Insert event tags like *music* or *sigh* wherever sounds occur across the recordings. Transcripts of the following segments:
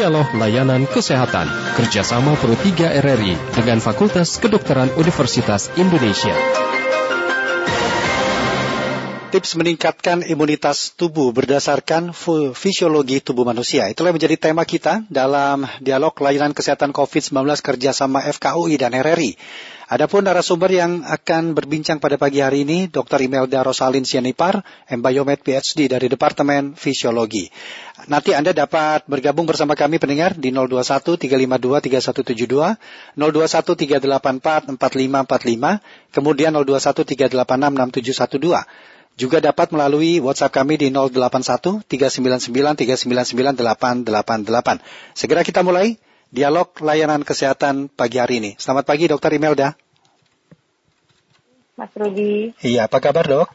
Dialog Layanan Kesehatan kerjasama Pro 3 RRI dengan Fakultas Kedokteran Universitas Indonesia. Tips meningkatkan imunitas tubuh berdasarkan fisiologi tubuh manusia. Itulah menjadi tema kita dalam dialog layanan kesehatan COVID-19 kerjasama FKUI dan RRI. Adapun narasumber yang akan berbincang pada pagi hari ini, Dr. Imelda Rosalin Sianipar, Embiomed PhD dari Departemen Fisiologi. Nanti Anda dapat bergabung bersama kami pendengar di 021 352 3172, 021 384 4545, kemudian 021 386 6712. Juga dapat melalui WhatsApp kami di 081 399 399 888. Segera kita mulai dialog layanan kesehatan pagi hari ini. Selamat pagi Dokter Imelda. Mas Rudi. Iya, apa kabar dok?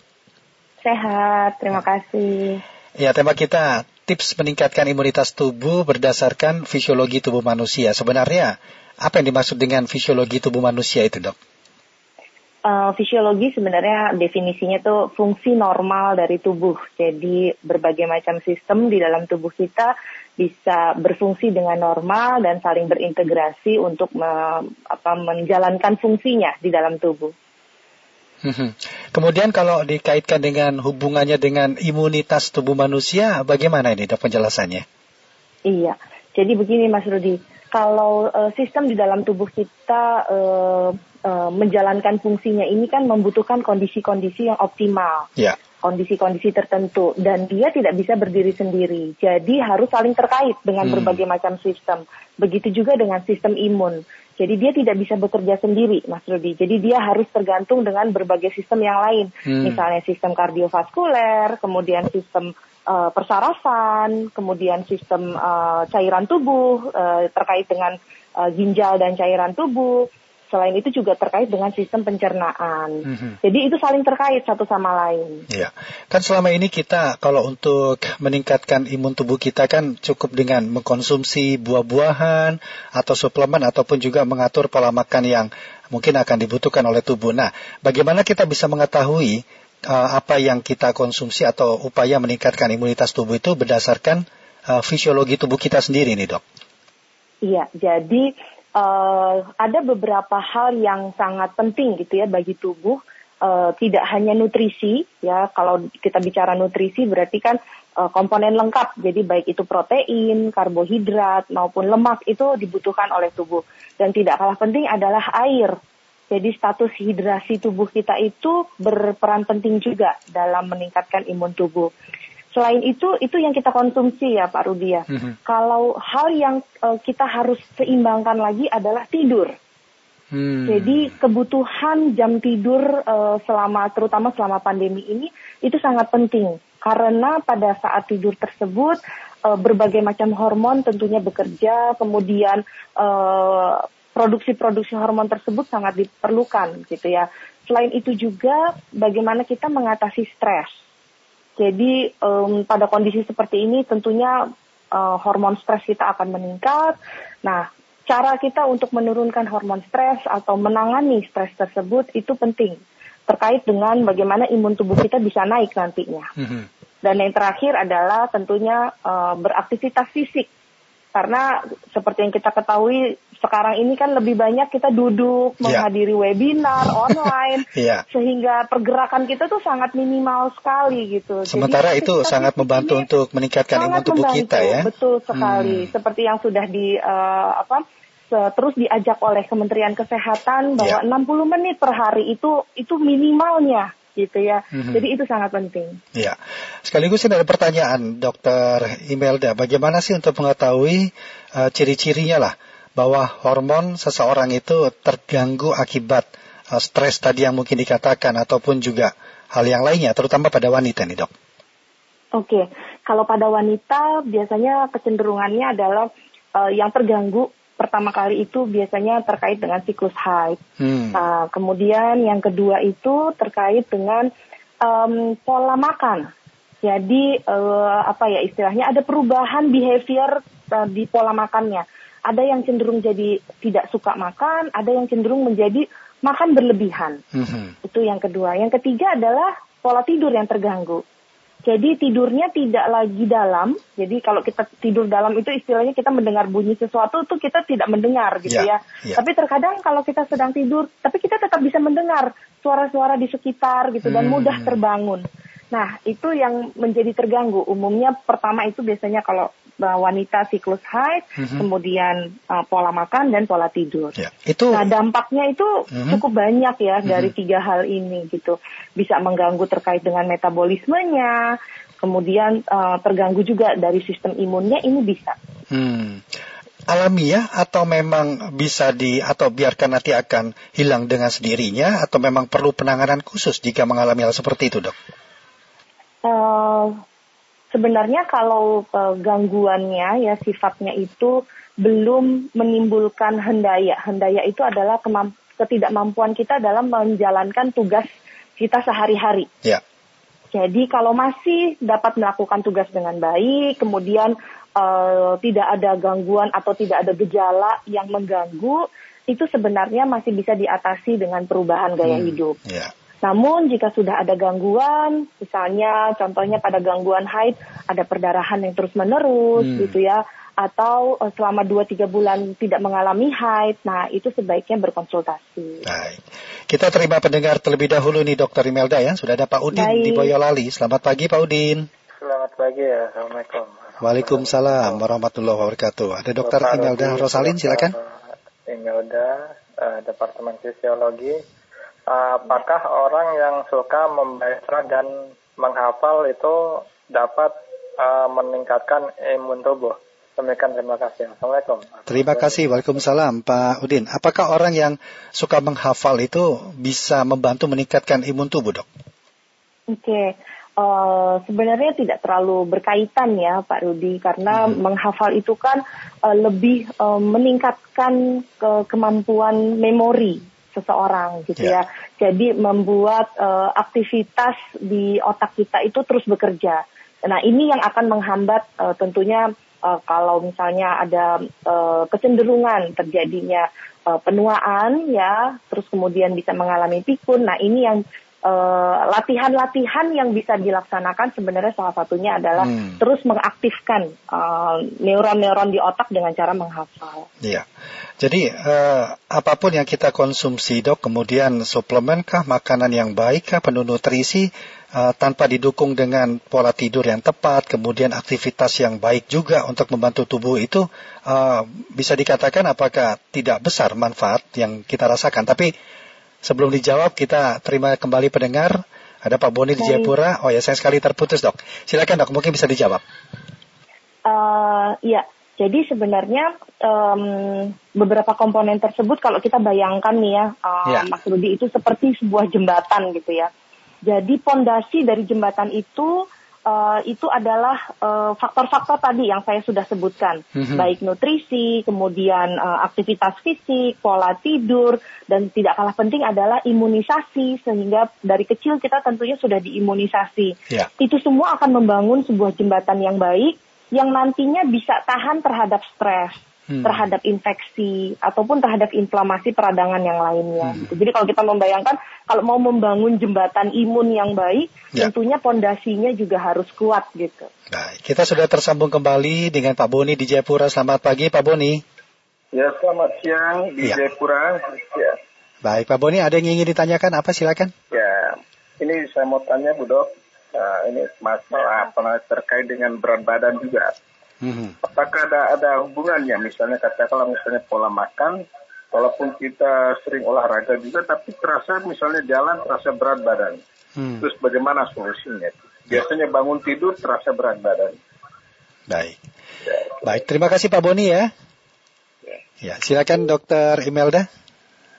Sehat, terima kasih. Iya, tema kita tips meningkatkan imunitas tubuh berdasarkan fisiologi tubuh manusia. Sebenarnya apa yang dimaksud dengan fisiologi tubuh manusia itu dok? Uh, fisiologi sebenarnya definisinya tuh fungsi normal dari tubuh. Jadi berbagai macam sistem di dalam tubuh kita bisa berfungsi dengan normal dan saling berintegrasi untuk me, apa, menjalankan fungsinya di dalam tubuh. Mhm. Kemudian kalau dikaitkan dengan hubungannya dengan imunitas tubuh manusia, bagaimana ini dok penjelasannya? Iya, jadi begini Mas Rudi, kalau uh, sistem di dalam tubuh kita uh, uh, menjalankan fungsinya ini kan membutuhkan kondisi-kondisi yang optimal. Yeah kondisi-kondisi tertentu dan dia tidak bisa berdiri sendiri. Jadi harus saling terkait dengan hmm. berbagai macam sistem. Begitu juga dengan sistem imun. Jadi dia tidak bisa bekerja sendiri, Mas Rudi. Jadi dia harus tergantung dengan berbagai sistem yang lain. Hmm. Misalnya sistem kardiovaskuler, kemudian sistem uh, persarafan, kemudian sistem uh, cairan tubuh uh, terkait dengan uh, ginjal dan cairan tubuh Selain itu juga terkait dengan sistem pencernaan. Mm-hmm. Jadi itu saling terkait satu sama lain. Iya. Kan selama ini kita kalau untuk meningkatkan imun tubuh kita kan cukup dengan mengkonsumsi buah-buahan atau suplemen ataupun juga mengatur pola makan yang mungkin akan dibutuhkan oleh tubuh. Nah, bagaimana kita bisa mengetahui uh, apa yang kita konsumsi atau upaya meningkatkan imunitas tubuh itu berdasarkan uh, fisiologi tubuh kita sendiri nih, Dok? Iya, jadi uh, ada beberapa hal yang sangat penting gitu ya bagi tubuh. Uh, tidak hanya nutrisi ya kalau kita bicara nutrisi berarti kan uh, komponen lengkap jadi baik itu protein, karbohidrat maupun lemak itu dibutuhkan oleh tubuh dan tidak kalah penting adalah air. Jadi status hidrasi tubuh kita itu berperan penting juga dalam meningkatkan imun tubuh. Selain itu, itu yang kita konsumsi ya Pak Rudi ya. Mm-hmm. Kalau hal yang uh, kita harus seimbangkan lagi adalah tidur. Hmm. Jadi kebutuhan jam tidur uh, selama terutama selama pandemi ini itu sangat penting karena pada saat tidur tersebut uh, berbagai macam hormon tentunya bekerja, kemudian uh, produksi-produksi hormon tersebut sangat diperlukan gitu ya. Selain itu juga bagaimana kita mengatasi stres. Jadi um, pada kondisi seperti ini tentunya uh, hormon stres kita akan meningkat. Nah, cara kita untuk menurunkan hormon stres atau menangani stres tersebut itu penting terkait dengan bagaimana imun tubuh kita bisa naik nantinya. Mm -hmm. Dan yang terakhir adalah tentunya uh, beraktivitas fisik karena seperti yang kita ketahui sekarang ini kan lebih banyak kita duduk yeah. menghadiri webinar *laughs* online yeah. sehingga pergerakan kita tuh sangat minimal sekali gitu. Sementara Jadi, itu sangat membantu untuk meningkatkan imun tubuh membantu, kita ya. Betul sekali. Hmm. Seperti yang sudah di uh, apa terus diajak oleh Kementerian Kesehatan bahwa yeah. 60 menit per hari itu itu minimalnya gitu ya. Mm-hmm. Jadi itu sangat penting. Ya. Sekaligus ini ada pertanyaan Dokter Imelda, bagaimana sih untuk mengetahui uh, ciri-cirinya lah bahwa hormon seseorang itu terganggu akibat uh, stres tadi yang mungkin dikatakan ataupun juga hal yang lainnya, terutama pada wanita nih dok. Oke, kalau pada wanita biasanya kecenderungannya adalah uh, yang terganggu pertama kali itu biasanya terkait dengan siklus haid. Hmm. Uh, kemudian yang kedua itu terkait dengan um, pola makan. Jadi uh, apa ya istilahnya ada perubahan behavior uh, di pola makannya. Ada yang cenderung jadi tidak suka makan, ada yang cenderung menjadi makan berlebihan. Hmm. Itu yang kedua. Yang ketiga adalah pola tidur yang terganggu. Jadi tidurnya tidak lagi dalam. Jadi kalau kita tidur dalam itu istilahnya kita mendengar bunyi sesuatu itu kita tidak mendengar gitu ya. ya. ya. Tapi terkadang kalau kita sedang tidur, tapi kita tetap bisa mendengar suara-suara di sekitar gitu dan hmm. mudah terbangun. Nah, itu yang menjadi terganggu. Umumnya pertama itu biasanya kalau wanita siklus haid, mm-hmm. kemudian uh, pola makan dan pola tidur. Ya, itu Nah, dampaknya itu mm-hmm. cukup banyak ya mm-hmm. dari tiga hal ini gitu. Bisa mengganggu terkait dengan metabolismenya, kemudian uh, terganggu juga dari sistem imunnya ini bisa. Hmm. Alamiah atau memang bisa di atau biarkan nanti akan hilang dengan sendirinya atau memang perlu penanganan khusus jika mengalami hal seperti itu, Dok? Uh, sebenarnya kalau uh, gangguannya ya sifatnya itu belum menimbulkan hendaya. Hendaya itu adalah ketidakmampuan kita dalam menjalankan tugas kita sehari-hari. Ya. Jadi kalau masih dapat melakukan tugas dengan baik, kemudian uh, tidak ada gangguan atau tidak ada gejala yang mengganggu, itu sebenarnya masih bisa diatasi dengan perubahan gaya hmm, hidup. Yeah. Namun jika sudah ada gangguan, misalnya contohnya pada gangguan haid ada perdarahan yang terus menerus hmm. gitu ya, atau uh, selama 2-3 bulan tidak mengalami haid, nah itu sebaiknya berkonsultasi. Baik. Kita terima pendengar terlebih dahulu nih Dokter Imelda ya, sudah ada Pak Udin Baik. di Boyolali. Selamat pagi Pak Udin. Selamat pagi ya, Assalamualaikum. Waalaikumsalam warahmatullahi wabarakatuh. Ada Dokter Imelda Rosalin, silakan. Imelda, uh, Departemen Fisiologi apakah orang yang suka membaca dan menghafal itu dapat uh, meningkatkan imun tubuh? Demikian terima kasih. Assalamualaikum. Terima kasih. Waalaikumsalam Pak Udin. Apakah orang yang suka menghafal itu bisa membantu meningkatkan imun tubuh dok? Oke. Okay. Uh, eh, sebenarnya tidak terlalu berkaitan ya Pak Rudi karena hmm. menghafal itu kan uh, lebih uh, meningkatkan ke kemampuan memori seseorang gitu yeah. ya. Jadi membuat uh, aktivitas di otak kita itu terus bekerja. Nah ini yang akan menghambat uh, tentunya uh, kalau misalnya ada uh, kecenderungan terjadinya uh, penuaan ya, terus kemudian bisa mengalami pikun. Nah ini yang latihan-latihan uh, yang bisa dilaksanakan sebenarnya salah satunya adalah hmm. terus mengaktifkan neuron-neuron uh, di otak dengan cara menghafal. Iya. Jadi uh, apa pun yang kita konsumsi dok, kemudian suplemen kah, makanan yang baik kah, penuh nutrisi, uh, tanpa didukung dengan pola tidur yang tepat, kemudian aktivitas yang baik juga untuk membantu tubuh itu uh, bisa dikatakan apakah tidak besar manfaat yang kita rasakan. Tapi sebelum dijawab kita terima kembali pendengar. Ada Pak Boni di Jayapura. Oh ya, saya sekali terputus dok. Silakan dok, mungkin bisa dijawab. Uh, ya, jadi sebenarnya um, beberapa komponen tersebut kalau kita bayangkan nih ya, uh, ya. Mas Rudi itu seperti sebuah jembatan gitu ya. Jadi pondasi dari jembatan itu uh, itu adalah eh, faktor-faktor uh, tadi yang saya sudah sebutkan, mm-hmm. baik nutrisi, kemudian uh, aktivitas fisik, pola tidur, dan tidak kalah penting adalah imunisasi sehingga dari kecil kita tentunya sudah diimunisasi. Yeah. Itu semua akan membangun sebuah jembatan yang baik yang nantinya bisa tahan terhadap stres, hmm. terhadap infeksi ataupun terhadap inflamasi peradangan yang lainnya. Hmm. Gitu. Jadi kalau kita membayangkan kalau mau membangun jembatan imun yang baik, ya. tentunya pondasinya juga harus kuat gitu. Baik, kita sudah tersambung kembali dengan Pak Boni di Jayapura. Selamat pagi Pak Boni. Ya, selamat siang di ya. Jayapura. Ya. Baik, Pak Boni, ada yang ingin ditanyakan apa silakan? Ya, ini saya mau tanya Bu Dok, uh, ini masalah apa terkait dengan berat badan juga. Hmm Apakah ada ada hubungannya? Misalnya katakanlah misalnya pola makan, walaupun kita sering olahraga juga, tapi terasa misalnya jalan terasa berat badan. Hmm. Terus bagaimana solusinya? Biasanya bangun tidur terasa berat badan. Baik. Ya, Baik, terima kasih Pak Boni ya. Ya, ya silakan Dokter Imelda.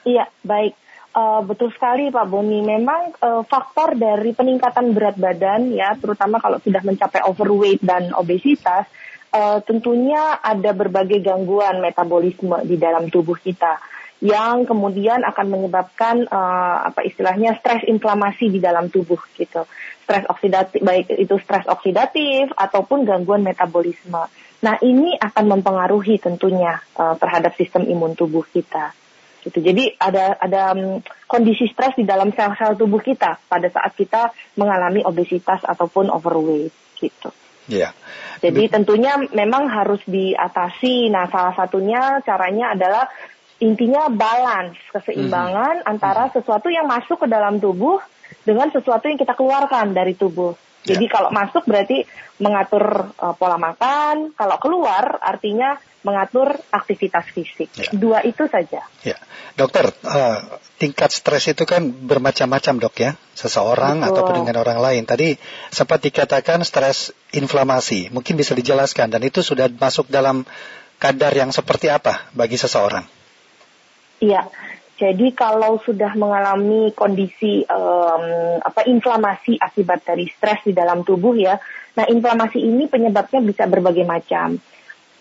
Iya, baik. Uh, betul sekali Pak Boni. Memang uh, faktor dari peningkatan berat badan ya, terutama kalau sudah mencapai overweight dan obesitas, uh, tentunya ada berbagai gangguan metabolisme di dalam tubuh kita yang kemudian akan menyebabkan uh, apa istilahnya stres inflamasi di dalam tubuh gitu. Stres oksidatif baik itu stres oksidatif ataupun gangguan metabolisme. Nah, ini akan mempengaruhi tentunya uh, terhadap sistem imun tubuh kita. Gitu. Jadi ada ada um, kondisi stres di dalam sel-sel tubuh kita pada saat kita mengalami obesitas ataupun overweight gitu. Iya. Yeah. Jadi tentunya memang harus diatasi. Nah, salah satunya caranya adalah intinya balance, keseimbangan hmm. antara sesuatu yang masuk ke dalam tubuh dengan sesuatu yang kita keluarkan dari tubuh. Jadi yeah. kalau masuk berarti mengatur uh, pola makan, kalau keluar artinya mengatur aktivitas fisik. Yeah. Dua itu saja. Ya, dokter, uh, tingkat stres itu kan bermacam-macam dok ya, seseorang Betul. ataupun dengan orang lain. Tadi sempat dikatakan stres inflamasi, mungkin bisa dijelaskan dan itu sudah masuk dalam kadar yang seperti apa bagi seseorang? Iya, jadi kalau sudah mengalami kondisi um, apa inflamasi akibat dari stres di dalam tubuh ya, nah inflamasi ini penyebabnya bisa berbagai macam.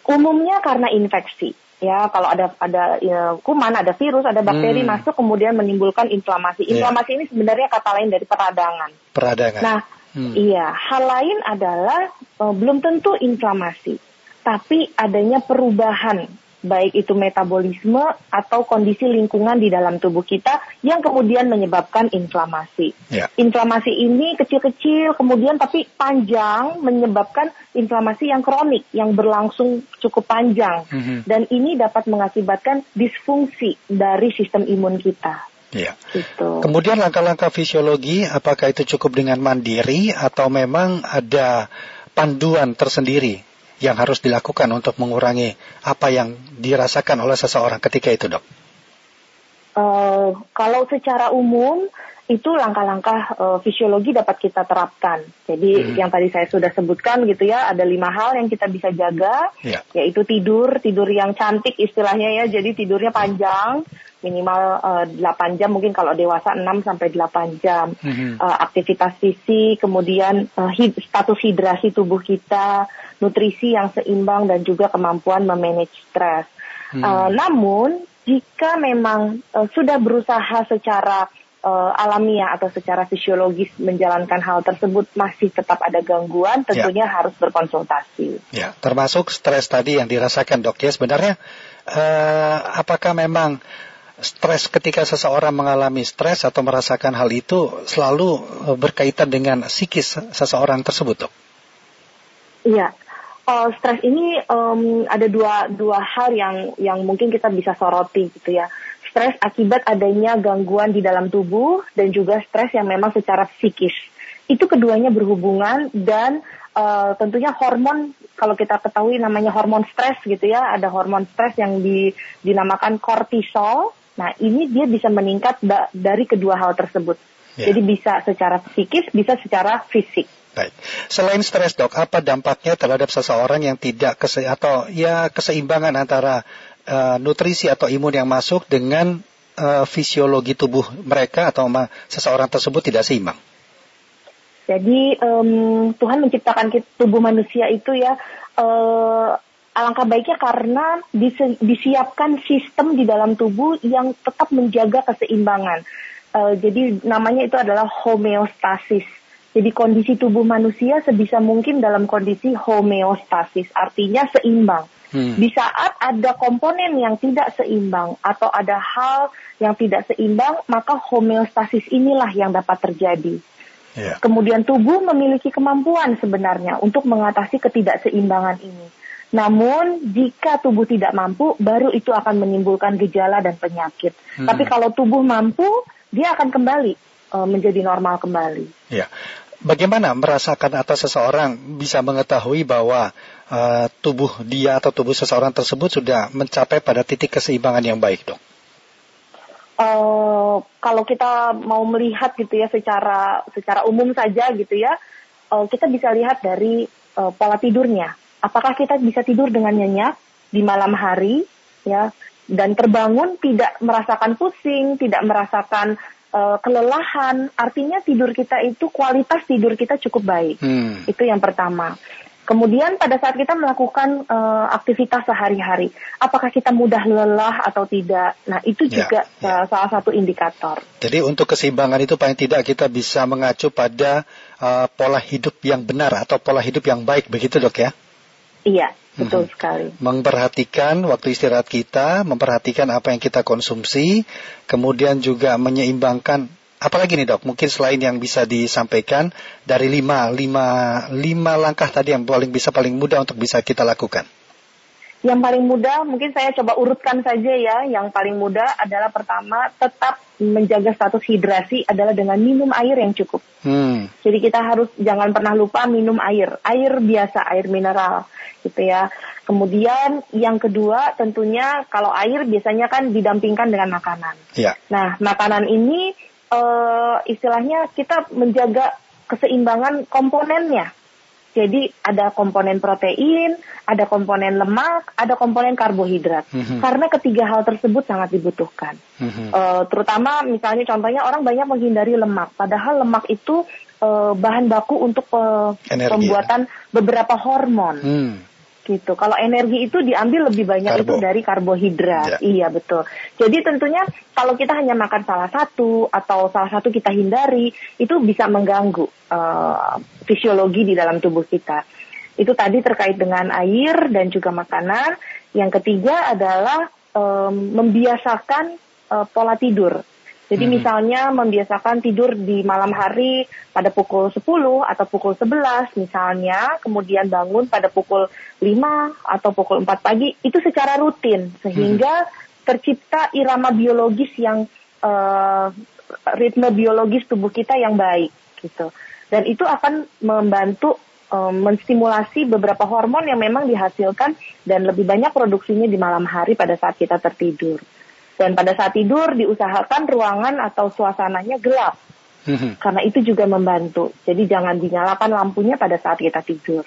Umumnya karena infeksi. Ya, kalau ada ada ya, kuman, ada virus, ada bakteri hmm. masuk kemudian menimbulkan inflamasi. Iya. Inflamasi yeah. ini sebenarnya kata lain dari peradangan. Peradangan. Nah, hmm. iya, hal lain adalah uh, belum tentu inflamasi, tapi adanya perubahan baik itu metabolisme atau kondisi lingkungan di dalam tubuh kita yang kemudian menyebabkan inflamasi. Ya. Inflamasi ini kecil-kecil kemudian tapi panjang menyebabkan inflamasi yang kronik yang berlangsung cukup panjang mm -hmm. dan ini dapat mengakibatkan disfungsi dari sistem imun kita. Ya. Gitu. Kemudian langkah-langkah fisiologi, apakah itu cukup dengan mandiri atau memang ada panduan tersendiri yang harus dilakukan untuk mengurangi apa yang dirasakan oleh seseorang ketika itu, dok? Uh, kalau secara umum itu langkah-langkah uh, fisiologi dapat kita terapkan. Jadi hmm. yang tadi saya sudah sebutkan gitu ya, ada lima hal yang kita bisa jaga, yeah. yaitu tidur, tidur yang cantik istilahnya ya, jadi tidurnya panjang, minimal uh, eh, 8 jam mungkin kalau dewasa 6 sampai 8 jam. Mm-hmm. Uh, aktivitas fisik, kemudian uh, hid- status hidrasi tubuh kita, nutrisi yang seimbang dan juga kemampuan memanage stres. Mm-hmm. Uh, namun jika memang uh, sudah berusaha secara uh, alamiah atau secara fisiologis menjalankan hal tersebut masih tetap ada gangguan, tentunya ya. harus berkonsultasi. Ya, termasuk stres tadi yang dirasakan dok ya sebenarnya uh, apakah memang stres ketika seseorang mengalami stres atau merasakan hal itu selalu e, berkaitan dengan psikis seseorang tersebut, dok? Iya, uh, stres ini um, ada dua dua hal yang yang mungkin kita bisa soroti gitu ya. Stres akibat adanya gangguan di dalam tubuh dan juga stres yang memang secara psikis. Itu keduanya berhubungan dan uh, tentunya hormon kalau kita ketahui namanya hormon stres gitu ya, ada hormon stres yang di, dinamakan kortisol Nah, ini dia bisa meningkat da dari kedua hal tersebut. Yeah. Jadi bisa secara psikis, bisa secara fisik. Baik. Selain stres dok, apa dampaknya terhadap seseorang yang tidak kese atau ya keseimbangan antara uh, nutrisi atau imun yang masuk dengan uh, fisiologi tubuh mereka atau seseorang tersebut tidak seimbang? Jadi um, Tuhan menciptakan tubuh manusia itu ya uh, alangkah baiknya karena disiapkan sistem di dalam tubuh yang tetap menjaga keseimbangan. Uh, jadi namanya itu adalah homeostasis. Jadi kondisi tubuh manusia sebisa mungkin dalam kondisi homeostasis, artinya seimbang. Hmm. Di saat ada komponen yang tidak seimbang atau ada hal yang tidak seimbang, maka homeostasis inilah yang dapat terjadi. Yeah. Kemudian tubuh memiliki kemampuan sebenarnya untuk mengatasi ketidakseimbangan ini. Namun jika tubuh tidak mampu, baru itu akan menimbulkan gejala dan penyakit. Hmm. Tapi kalau tubuh mampu, dia akan kembali uh, menjadi normal kembali. Ya. Bagaimana merasakan atau seseorang bisa mengetahui bahwa uh, tubuh dia atau tubuh seseorang tersebut sudah mencapai pada titik keseimbangan yang baik, dok? Uh, kalau kita mau melihat gitu ya secara secara umum saja gitu ya, uh, kita bisa lihat dari uh, pola tidurnya apakah kita bisa tidur dengan nyenyak di malam hari ya dan terbangun tidak merasakan pusing, tidak merasakan uh, kelelahan. Artinya tidur kita itu kualitas tidur kita cukup baik. Hmm. Itu yang pertama. Kemudian pada saat kita melakukan uh, aktivitas sehari-hari, apakah kita mudah lelah atau tidak? Nah, itu ya, juga ya, ya. salah satu indikator. Jadi untuk keseimbangan itu paling tidak kita bisa mengacu pada uh, pola hidup yang benar atau pola hidup yang baik begitu, Dok ya? Iya, betul hmm. sekali. Memperhatikan waktu istirahat kita, memperhatikan apa yang kita konsumsi, kemudian juga menyeimbangkan apalagi nih dok, mungkin selain yang bisa disampaikan dari lima, lima, lima langkah tadi yang paling bisa paling mudah untuk bisa kita lakukan. Yang paling mudah mungkin saya coba urutkan saja ya. Yang paling mudah adalah pertama tetap menjaga status hidrasi adalah dengan minum air yang cukup. Hmm. Jadi kita harus jangan pernah lupa minum air, air biasa, air mineral, gitu ya. Kemudian yang kedua tentunya kalau air biasanya kan didampingkan dengan makanan. Ya. Nah makanan ini uh, istilahnya kita menjaga keseimbangan komponennya. Jadi ada komponen protein, ada komponen lemak, ada komponen karbohidrat. Mm-hmm. Karena ketiga hal tersebut sangat dibutuhkan. Mm-hmm. Uh, terutama misalnya contohnya orang banyak menghindari lemak, padahal lemak itu uh, bahan baku untuk uh, pembuatan beberapa hormon. Mm gitu. Kalau energi itu diambil lebih banyak Karbo. itu dari karbohidrat. Ya. Iya betul. Jadi tentunya kalau kita hanya makan salah satu atau salah satu kita hindari itu bisa mengganggu uh, fisiologi di dalam tubuh kita. Itu tadi terkait dengan air dan juga makanan. Yang ketiga adalah um, membiasakan uh, pola tidur. Jadi hmm. misalnya membiasakan tidur di malam hari pada pukul 10 atau pukul 11 misalnya, kemudian bangun pada pukul 5 atau pukul 4 pagi, itu secara rutin sehingga hmm. tercipta irama biologis yang uh, ritme biologis tubuh kita yang baik gitu. Dan itu akan membantu um, menstimulasi beberapa hormon yang memang dihasilkan dan lebih banyak produksinya di malam hari pada saat kita tertidur. Dan pada saat tidur diusahakan ruangan atau suasananya gelap. Hmm. Karena itu juga membantu. Jadi jangan dinyalakan lampunya pada saat kita tidur.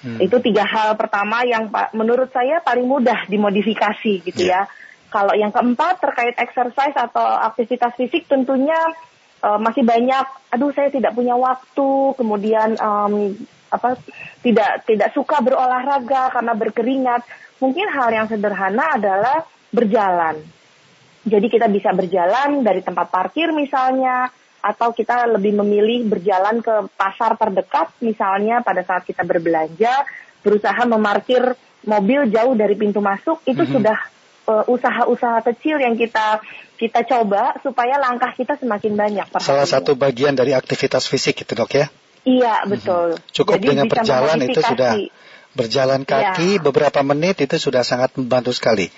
Hmm. Itu tiga hal pertama yang menurut saya paling mudah dimodifikasi gitu yeah. ya. Kalau yang keempat terkait exercise atau aktivitas fisik tentunya uh, masih banyak. Aduh saya tidak punya waktu. Kemudian um, apa tidak tidak suka berolahraga karena berkeringat. Mungkin hal yang sederhana adalah berjalan jadi kita bisa berjalan dari tempat parkir misalnya, atau kita lebih memilih berjalan ke pasar terdekat misalnya pada saat kita berbelanja, berusaha memarkir mobil jauh dari pintu masuk, itu mm -hmm. sudah uh, usaha-usaha kecil yang kita kita coba supaya langkah kita semakin banyak. Salah satu bagian dari aktivitas fisik itu dok ya? Iya betul. Mm -hmm. Cukup Jadi dengan berjalan itu sudah berjalan kaki ya. beberapa menit itu sudah sangat membantu sekali.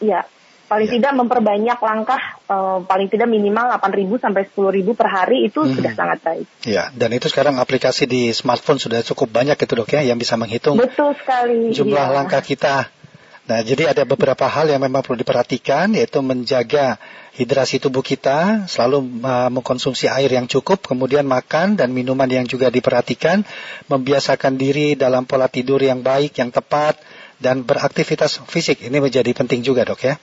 Iya, paling ya. tidak memperbanyak langkah uh, paling tidak minimal 8.000 sampai 10.000 per hari itu hmm. sudah sangat baik. Ya, dan itu sekarang aplikasi di smartphone sudah cukup banyak itu dok ya yang bisa menghitung Betul sekali. jumlah ya. langkah kita. Nah, jadi ada beberapa hal yang memang perlu diperhatikan yaitu menjaga hidrasi tubuh kita, selalu uh, mengkonsumsi air yang cukup, kemudian makan dan minuman yang juga diperhatikan, membiasakan diri dalam pola tidur yang baik, yang tepat dan beraktivitas fisik. Ini menjadi penting juga, Dok ya.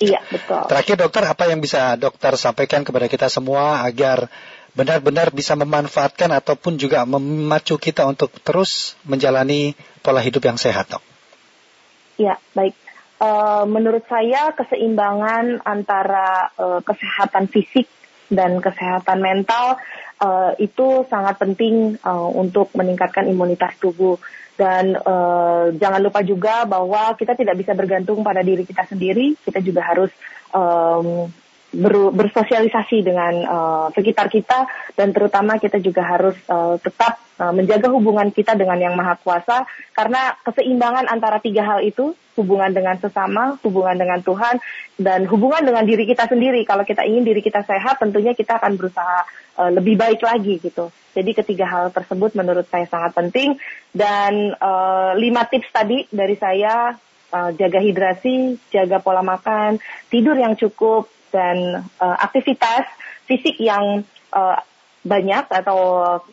Iya, betul. Terakhir dokter, apa yang bisa dokter sampaikan kepada kita semua agar benar-benar bisa memanfaatkan ataupun juga memacu kita untuk terus menjalani pola hidup yang sehat, dok? Iya, baik. Uh, menurut saya keseimbangan antara uh, kesehatan fisik dan kesehatan mental uh, itu sangat penting uh, untuk meningkatkan imunitas tubuh. Dan uh, jangan lupa juga bahwa kita tidak bisa bergantung pada diri kita sendiri, kita juga harus um, ber, bersosialisasi dengan uh, sekitar kita dan terutama kita juga harus uh, tetap uh, menjaga hubungan kita dengan yang maha kuasa karena keseimbangan antara tiga hal itu hubungan dengan sesama, hubungan dengan Tuhan dan hubungan dengan diri kita sendiri. Kalau kita ingin diri kita sehat, tentunya kita akan berusaha uh, lebih baik lagi gitu. Jadi ketiga hal tersebut menurut saya sangat penting dan uh, lima tips tadi dari saya uh, jaga hidrasi, jaga pola makan, tidur yang cukup dan uh, aktivitas fisik yang uh, banyak atau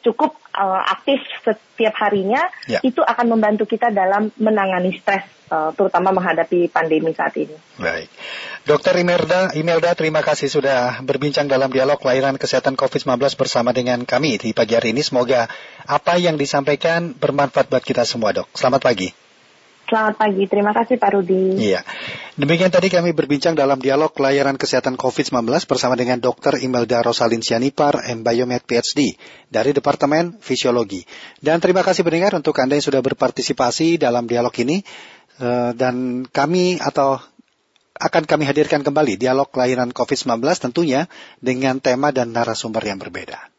cukup uh, aktif setiap harinya ya. itu akan membantu kita dalam menangani stres uh, terutama menghadapi pandemi saat ini. Baik. Dokter Imelda, Imelda terima kasih sudah berbincang dalam dialog layanan kesehatan COVID-19 bersama dengan kami di pagi hari ini. Semoga apa yang disampaikan bermanfaat buat kita semua, Dok. Selamat pagi. Selamat pagi, terima kasih Pak Rudi. Iya. Demikian tadi kami berbincang dalam dialog layanan kesehatan COVID-19 bersama dengan Dr. Imelda Rosalin Sianipar. Biomed PhD dari Departemen Fisiologi. Dan terima kasih pendengar untuk Anda yang sudah berpartisipasi dalam dialog ini. Eh, dan kami atau akan kami hadirkan kembali dialog layanan COVID-19 tentunya dengan tema dan narasumber yang berbeda.